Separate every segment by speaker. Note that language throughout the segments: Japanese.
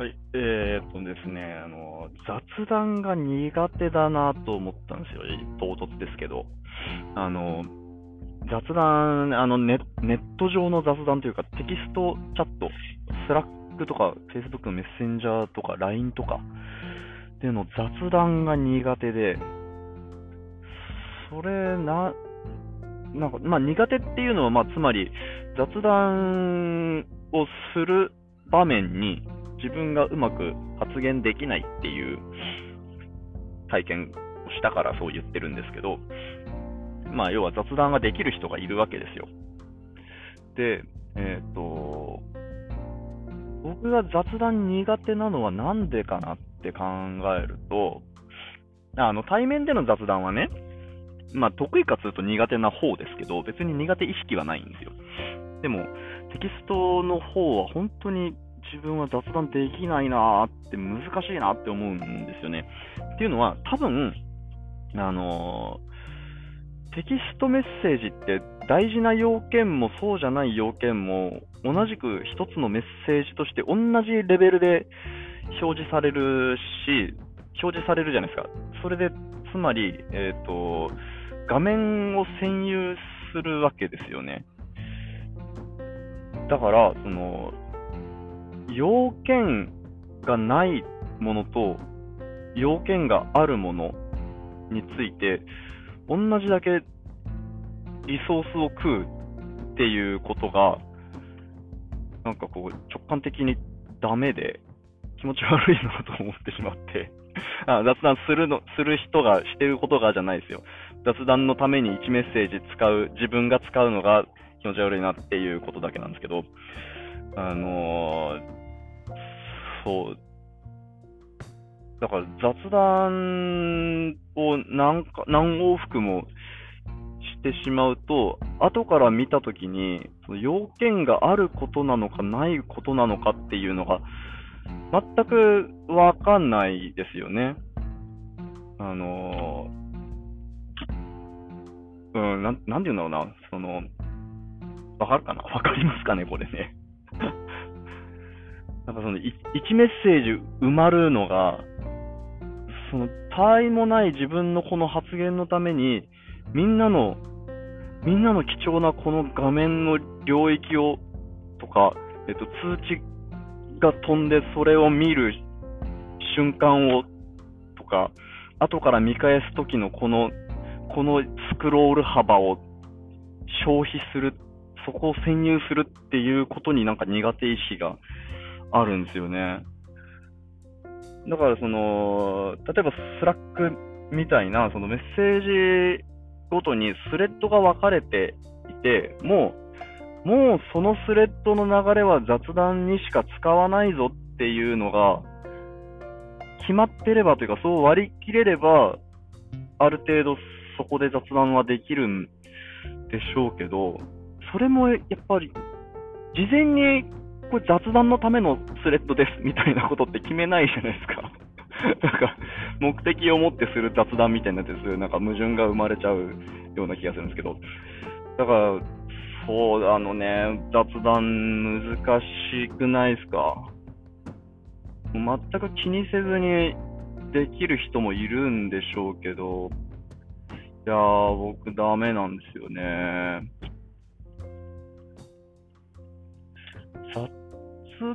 Speaker 1: はい、えー、っとですね、あの、雑談が苦手だなと思ったんですよ。唐突ですけど。あの、雑談、あのネ、ネット上の雑談というか、テキストチャット、 Slackとか、Facebook のメッセンジャーとか、LINE とか、での雑談が苦手で、それな、なんか、まあ苦手っていうのは、まあつまり、雑談をする場面に自分がうまく発言できないっていう体験をしたからそう言ってるんですけど、まあ要は雑談ができる人がいるわけですよ。で、えっ、と、僕が雑談苦手なのはなんでかなって考えると、あの、対面での雑談はね、まあ得意かというと苦手な方ですけど、別に苦手意識はないんですよ。でも、テキストの方は本当に自分は雑談できないなーって難しいなって思うんですよね。っていうのは、多分、あのー、テキストメッセージって大事な要件もそうじゃない要件も同じく一つのメッセージとして同じレベルで表示されるし、表示されるじゃないですか。それで、つまり、えっ、ー、と、画面を占有するわけですよね。だから、その、要件がないものと、要件があるものについて、同じだけリソースを食うっていうことが、なんかこう、直感的にダメで、気持ち悪いなと思ってしまってあ、雑談するの、する人がしてることがじゃないですよ。雑談のために1メッセージ使う、自分が使うのが気持ち悪いなっていうことだけなんですけど、あのー、そう。だから雑談を何か何往復もしてしまうと、後から見たときに、その要件があることなのかないことなのかっていうのが、全くわかんないですよね。あのうん、なん、なんて言うんだろうな、その、わかるかな？わかりますかね？これね。なんかその、1メッセージ埋まるのが、その、他愛もない自分のこの発言のために、みんなの、みんなの貴重なこの画面の領域を、とか、えっと、通知が飛んでそれを見る瞬間を、とか、後から見返す時のこの、このスクロール幅を消費する、そこを占有するっていうことになんか苦手意識があるんですよね。だからその、例えば Slackみたいな、そのメッセージごとにスレッドが分かれていて、もう、もうそのスレッドの流れは雑談にしか使わないぞっていうのが、決まってればというか、そう割り切れれば、ある程度そこで雑談はできるんでしょうけど、それもやっぱり、事前にこれ雑談のためのスレッドですみたいなことって決めないじゃないですか。なんか、目的を持ってする雑談みたいなやつですなんか矛盾が生まれちゃうような気がするんですけど。だから、そう、あのね、雑談難しくないですか？全く気にせずにできる人もいるんでしょうけど、いやー、僕ダメなんですよね。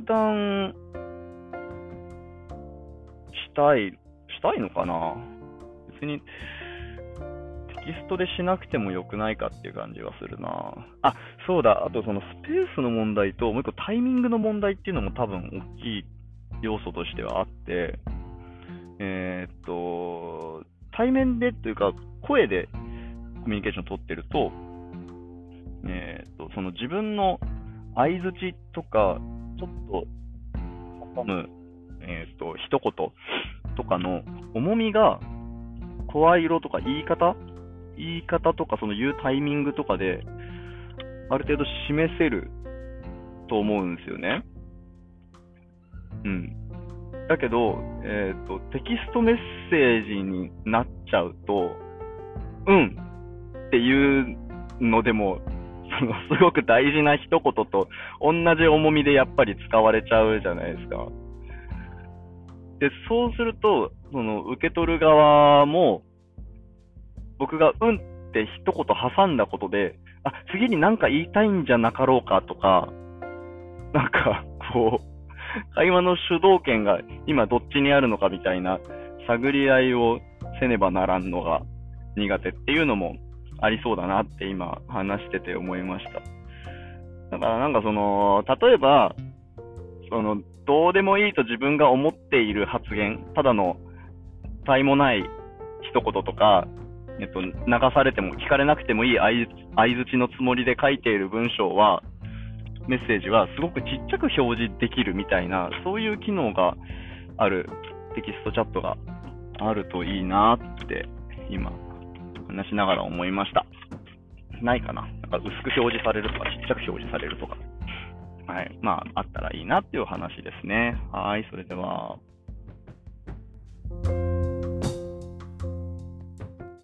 Speaker 1: 談したい、したいのかな？別にテキストでしなくてもよくないかっていう感じがするな。あ、そうだ、あとそのスペースの問題と、もう一個タイミングの問題っていうのも多分大きい要素としてはあって、えー、っと、対面でというか、声でコミュニケーションを取ってると、えー、っと、その自分の相づちとか、ちょっと挟む、え、ー、と、一言とかの重みが、声色とか言い方言い方とかその言うタイミングとかで、ある程度示せると思うんですよね。うん。だけど、えっ、ー、と、テキストメッセージになっちゃうと、うんっていうのでもの すごく大事な一言と同じ重みでやっぱり使われちゃうじゃないですか。で、そうすると、その、受け取る側も、僕がうんって一言挟んだことで、あ、次に何か言いたいんじゃなかろうかとか、なんか、こう、会話の主導権が今どっちにあるのかみたいな探り合いをせねばならんのが苦手っていうのもありそうだなって今話してて思いました。だからなんかその、例えば、その、どうでもいいと自分が思っている発言、ただの、他意もない一言とか、えっと、流されても聞かれなくてもいい相づちのつもりで書いている文章は、メッセージはすごくちっちゃく表示できるみたいな、そういう機能があるテキストチャットがあるといいなって今話しながら思いました。ないかななんか薄く表示されるとか、ちっちゃく表示されるとか。はい。まあ、あったらいいなっていう話ですね。はい。それでは。